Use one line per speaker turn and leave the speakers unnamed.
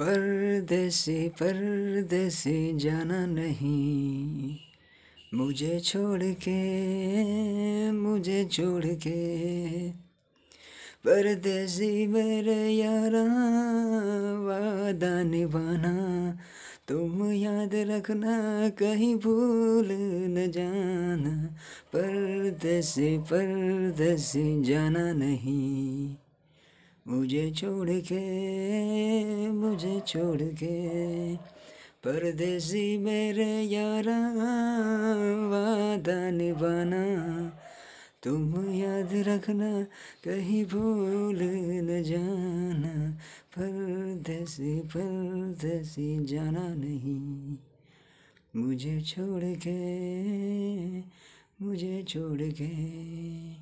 परदेसी परदेसी जाना नहीं। मुझे छोड़ के, मुझे छोड़ के। परदेसी मेरे यारा, वादा निभाना। तुम याद रखना, कहीं भूल न जाना। परदेसी परदेसी जाना नहीं। मुझे छोड़ के, मुझे छोड़ के। परदेसी मेरे यारा, वादा निभाना। तुम याद रखना, कहीं भूल न जाना। परदेसी परदेसी जाना नहीं। मुझे छोड़ के, मुझे छोड़ के।